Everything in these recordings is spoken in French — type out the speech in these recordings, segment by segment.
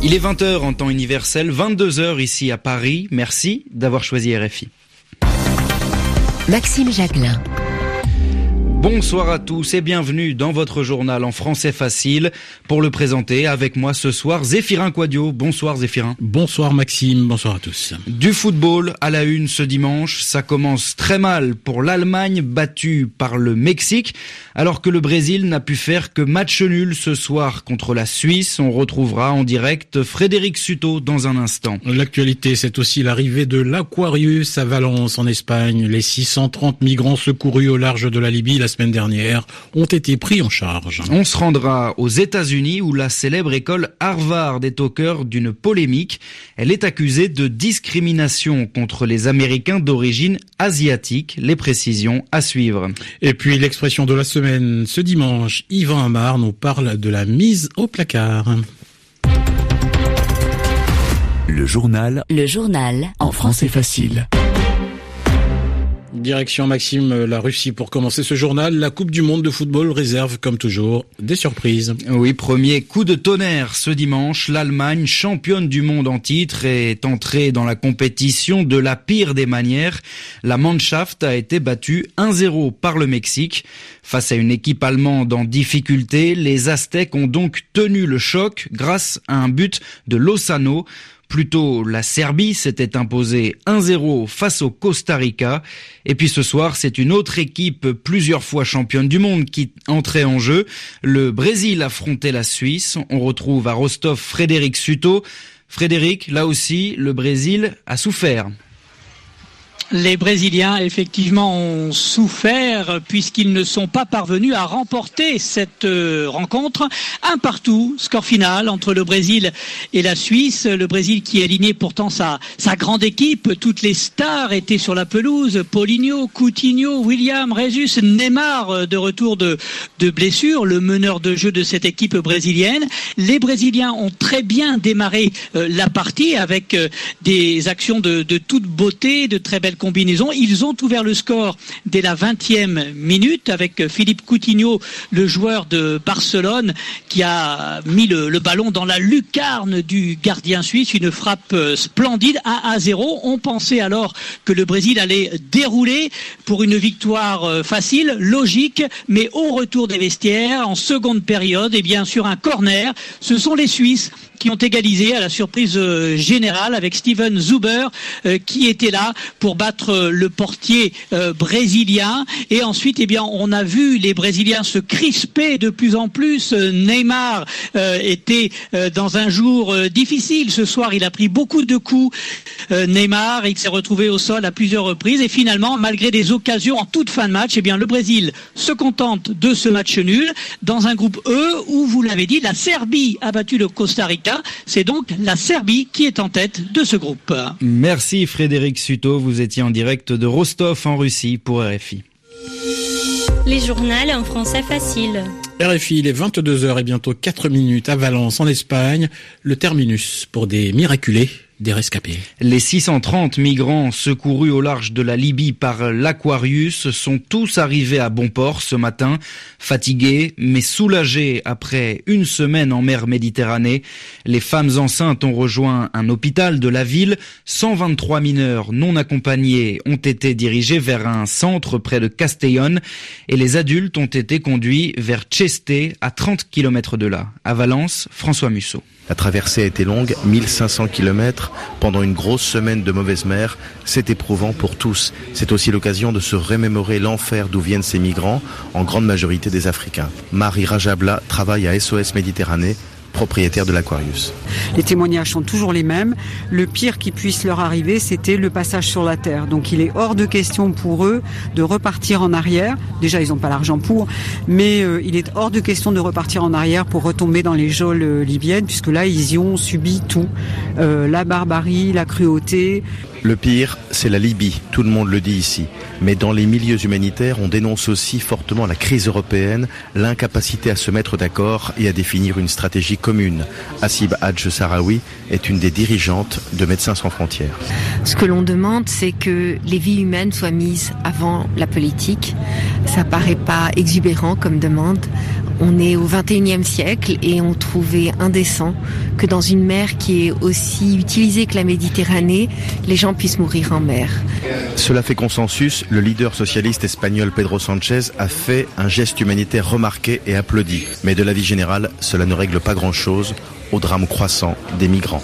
Il est 20h en temps universel, 22h ici à Paris. Merci d'avoir choisi RFI. Maxime Jacquelin. Bonsoir à tous et bienvenue dans votre journal en français facile. Pour le présenter avec moi ce soir, Zéphirin Quadio. Bonsoir Zéphirin. Bonsoir Maxime, bonsoir à tous. Du football à la une ce dimanche, ça commence très mal pour l'Allemagne battue par le Mexique, alors que le Brésil n'a pu faire que match nul ce soir contre la Suisse. On retrouvera en direct Frédéric Suto dans un instant. L'actualité, c'est aussi l'arrivée de l'Aquarius à Valence en Espagne. Les 630 migrants secourus au large de la Libye la semaine dernière ont été pris en charge. On se rendra aux États-Unis où la célèbre école Harvard est au cœur d'une polémique. Elle est accusée de discrimination contre les Américains d'origine asiatique. Les précisions à suivre. Et puis l'expression de la semaine, ce dimanche, Yvan Amar nous parle de la mise au placard. Le journal. Le journal. En français facile. Direction Maxime, la Russie pour commencer ce journal. La Coupe du Monde de football réserve, comme toujours, des surprises. Oui, premier coup de tonnerre ce dimanche. L'Allemagne, championne du monde en titre, est entrée dans la compétition de la pire des manières. La Mannschaft a été battue 1-0 par le Mexique. Face à une équipe allemande en difficulté, les Aztèques ont donc tenu le choc grâce à un but de Lozano. Plutôt, la Serbie s'était imposée 1-0 face au Costa Rica. Et puis ce soir, c'est une autre équipe plusieurs fois championne du monde qui entrait en jeu. Le Brésil affrontait la Suisse. On retrouve à Rostov Frédéric Suto. Frédéric, là aussi, le Brésil a souffert. Les Brésiliens, effectivement, ont souffert puisqu'ils ne sont pas parvenus à remporter cette euh, rencontre. Un partout, score final entre le Brésil et la Suisse. Le Brésil qui alignait pourtant sa, sa grande équipe. Toutes les stars étaient sur la pelouse. Paulinho, Coutinho, William, Rezus, Neymar euh, de retour de, de blessure. Le meneur de jeu de cette équipe brésilienne. Les Brésiliens ont très bien démarré euh, la partie avec des actions de, de toute beauté, de très belles combinaison. Ils ont ouvert le score dès la 20e minute avec Philippe Coutinho, le joueur de Barcelone, qui a mis le, ballon dans la lucarne du gardien suisse. Une frappe splendide, 1 à 0. On pensait alors que le Brésil allait dérouler pour une victoire euh, facile, logique, mais au retour des vestiaires, en seconde période, et bien sûr un corner, ce sont les Suisses qui ont égalisé à la surprise euh, générale avec Steven Zuber euh, qui était là pour battre euh, le portier brésilien. Et ensuite eh bien on a vu les brésiliens se crisper de plus en plus. Neymar était dans un jour difficile. Ce soir il a pris beaucoup de coups. Neymar il s'est retrouvé au sol à plusieurs reprises. Et finalement malgré des occasions en toute fin de match eh bien le Brésil se contente de ce match nul dans un groupe E où vous l'avez dit la Serbie a battu le Costa Rica. C'est donc la Serbie qui est en tête de ce groupe. Merci Frédéric Suto, vous étiez en direct de Rostov en Russie pour RFI. Les journaux en français facile. RFI, il est 22h et bientôt 4 minutes à Valence en Espagne, le terminus pour des miraculés des rescapés. Les 630 migrants secourus au large de la Libye par l'Aquarius sont tous arrivés à bon port ce matin, fatigués mais soulagés après une semaine en mer Méditerranée. Les femmes enceintes ont rejoint un hôpital de la ville. 123 mineurs non accompagnés ont été dirigés vers un centre près de Castellón et les adultes ont été conduits vers Cheste à 30 km de là. À Valence, François Musso. La traversée a été longue, 1500 km, pendant une grosse semaine de mauvaise mer. C'est éprouvant pour tous. C'est aussi l'occasion de se remémorer l'enfer d'où viennent ces migrants, en grande majorité des Africains. Marie Rajabla travaille à SOS Méditerranée Les témoignages sont toujours les mêmes. Le pire qui puisse leur arriver, c'était le passage sur la terre. Donc il est hors de question pour eux de repartir en arrière. Déjà, ils n'ont pas l'argent pour, mais euh, il est hors de question de repartir en arrière pour retomber dans les geôles euh, libyennes, puisque là, ils y ont subi tout. Euh, la barbarie, la cruauté. Le pire, c'est la Libye, tout le monde le dit ici. Mais dans les milieux humanitaires, on dénonce aussi fortement la crise européenne, l'incapacité à se mettre d'accord et à définir une stratégie commune. Assib Hadj Sarawi est une des dirigeantes de Médecins sans frontières. Ce que l'on demande, c'est que les vies humaines soient mises avant la politique. Ça paraît pas exubérant comme demande On est au 21e siècle et on trouvait indécent que dans une mer qui est aussi utilisée que la Méditerranée, les gens puissent mourir en mer. Cela fait consensus. Le leader socialiste espagnol Pedro Sanchez a fait un geste humanitaire remarqué et applaudi. Mais de la vie générale, cela ne règle pas grand-chose au drame croissant des migrants.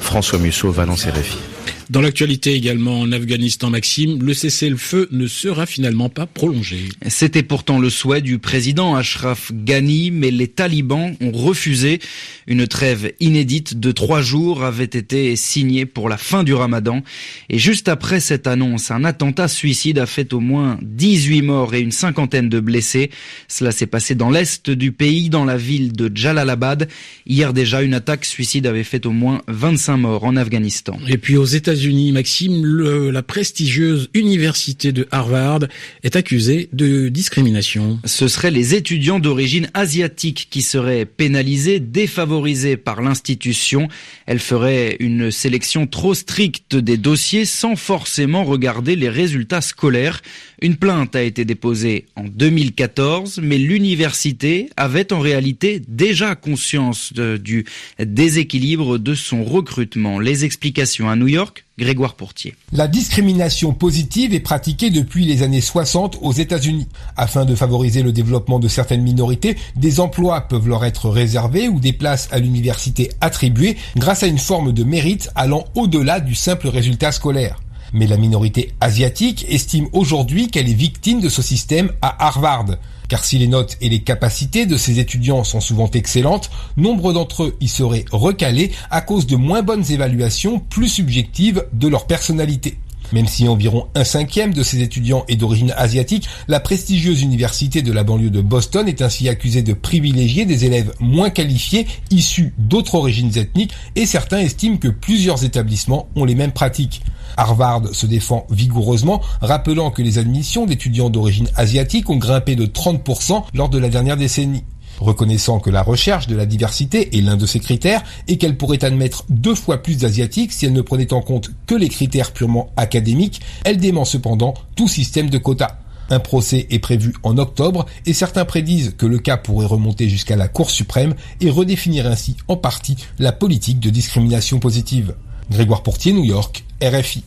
François Musso, Valence RFI. Dans l'actualité également en Afghanistan, Maxime, le cessez-le-feu ne sera finalement pas prolongé. C'était pourtant le souhait du président Ashraf Ghani, mais les talibans ont refusé. Une trêve inédite de trois jours avait été signée pour la fin du ramadan. Et juste après cette annonce, un attentat suicide a fait au moins 18 morts et une cinquantaine de blessés. Cela s'est passé dans l'est du pays, dans la ville de Jalalabad. Hier déjà, une attaque suicide avait fait au moins 25 morts en Afghanistan. Et puis aux États unis Maxime, la prestigieuse université de Harvard est accusée de discrimination. Ce seraient les étudiants d'origine asiatique qui seraient pénalisés, défavorisés par l'institution. Elle ferait une sélection trop stricte des dossiers sans forcément regarder les résultats scolaires. Une plainte a été déposée en 2014, mais l'université avait en réalité déjà conscience du déséquilibre de son recrutement. Les explications à New York, Grégoire Portier. La discrimination positive est pratiquée depuis les années 60 aux États-Unis. Afin de favoriser le développement de certaines minorités, des emplois peuvent leur être réservés ou des places à l'université attribuées grâce à une forme de mérite allant au-delà du simple résultat scolaire. Mais la minorité asiatique estime aujourd'hui qu'elle est victime de ce système à Harvard. Car si les notes et les capacités de ces étudiants sont souvent excellentes, nombre d'entre eux y seraient recalés à cause de moins bonnes évaluations plus subjectives de leur personnalité. Même si environ un cinquième de ces étudiants est d'origine asiatique, la prestigieuse université de la banlieue de Boston est ainsi accusée de privilégier des élèves moins qualifiés issus d'autres origines ethniques et certains estiment que plusieurs établissements ont les mêmes pratiques. Harvard se défend vigoureusement, rappelant que les admissions d'étudiants d'origine asiatique ont grimpé de 30% lors de la dernière décennie. Reconnaissant que la recherche de la diversité est l'un de ses critères et qu'elle pourrait admettre deux fois plus d'asiatiques si elle ne prenait en compte que les critères purement académiques, elle dément cependant tout système de quotas. Un procès est prévu en octobre et certains prédisent que le cas pourrait remonter jusqu'à la Cour suprême et redéfinir ainsi en partie la politique de discrimination positive. Grégoire Portier, New York, RFI.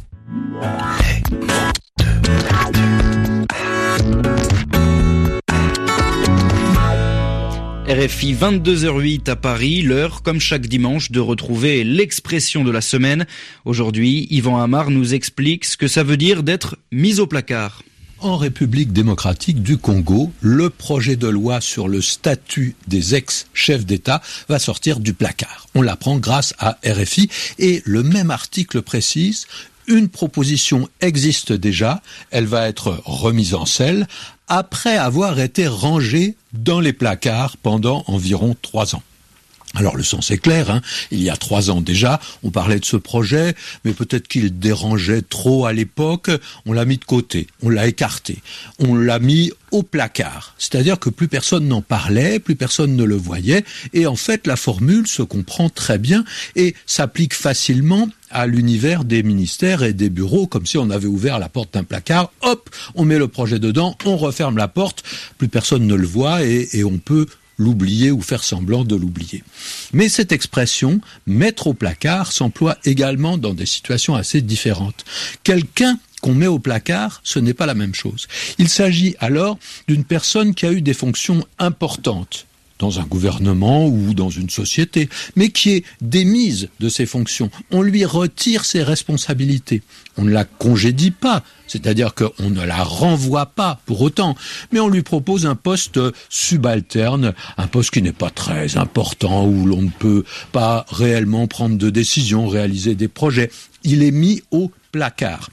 RFI 22h08 à Paris, l'heure comme chaque dimanche de retrouver l'expression de la semaine. Aujourd'hui, Yvan Amar nous explique ce que ça veut dire d'être mis au placard. En République démocratique du Congo, le projet de loi sur le statut des ex-chefs d'État va sortir du placard. On l'apprend grâce à RFI et le même article précise une proposition existe déjà, elle va être remise en selle après avoir été rangée dans les placards pendant environ trois ans. Alors le sens est clair, hein. il y a trois ans déjà, on parlait de ce projet, mais peut-être qu'il dérangeait trop à l'époque, on l'a mis de côté, on l'a écarté, on l'a mis au placard. C'est-à-dire que plus personne n'en parlait, plus personne ne le voyait, et en fait la formule se comprend très bien et s'applique facilement à l'univers des ministères et des bureaux, comme si on avait ouvert la porte d'un placard, hop, on met le projet dedans, on referme la porte, plus personne ne le voit et, et on peut l'oublier ou faire semblant de l'oublier. Mais cette expression, mettre au placard, s'emploie également dans des situations assez différentes. Quelqu'un qu'on met au placard, ce n'est pas la même chose. Il s'agit alors d'une personne qui a eu des fonctions importantes dans un gouvernement ou dans une société, mais qui est démise de ses fonctions. On lui retire ses responsabilités. On ne la congédie pas, c'est-à-dire qu'on ne la renvoie pas pour autant, mais on lui propose un poste subalterne, un poste qui n'est pas très important, où l'on ne peut pas réellement prendre de décisions, réaliser des projets. Il est mis au placard.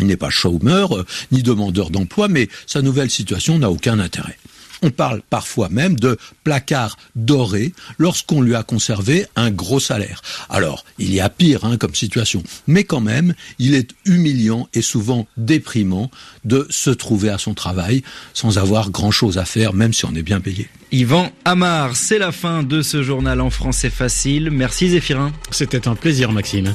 Il n'est pas chômeur, euh, ni demandeur d'emploi, mais sa nouvelle situation n'a aucun intérêt. On parle parfois même de placard doré lorsqu'on lui a conservé un gros salaire. Alors, il y a pire hein, comme situation, mais quand même, il est humiliant et souvent déprimant de se trouver à son travail sans avoir grand-chose à faire, même si on est bien payé. Yvan Amar, c'est la fin de ce journal en français facile. Merci Zéphirin. C'était un plaisir Maxime.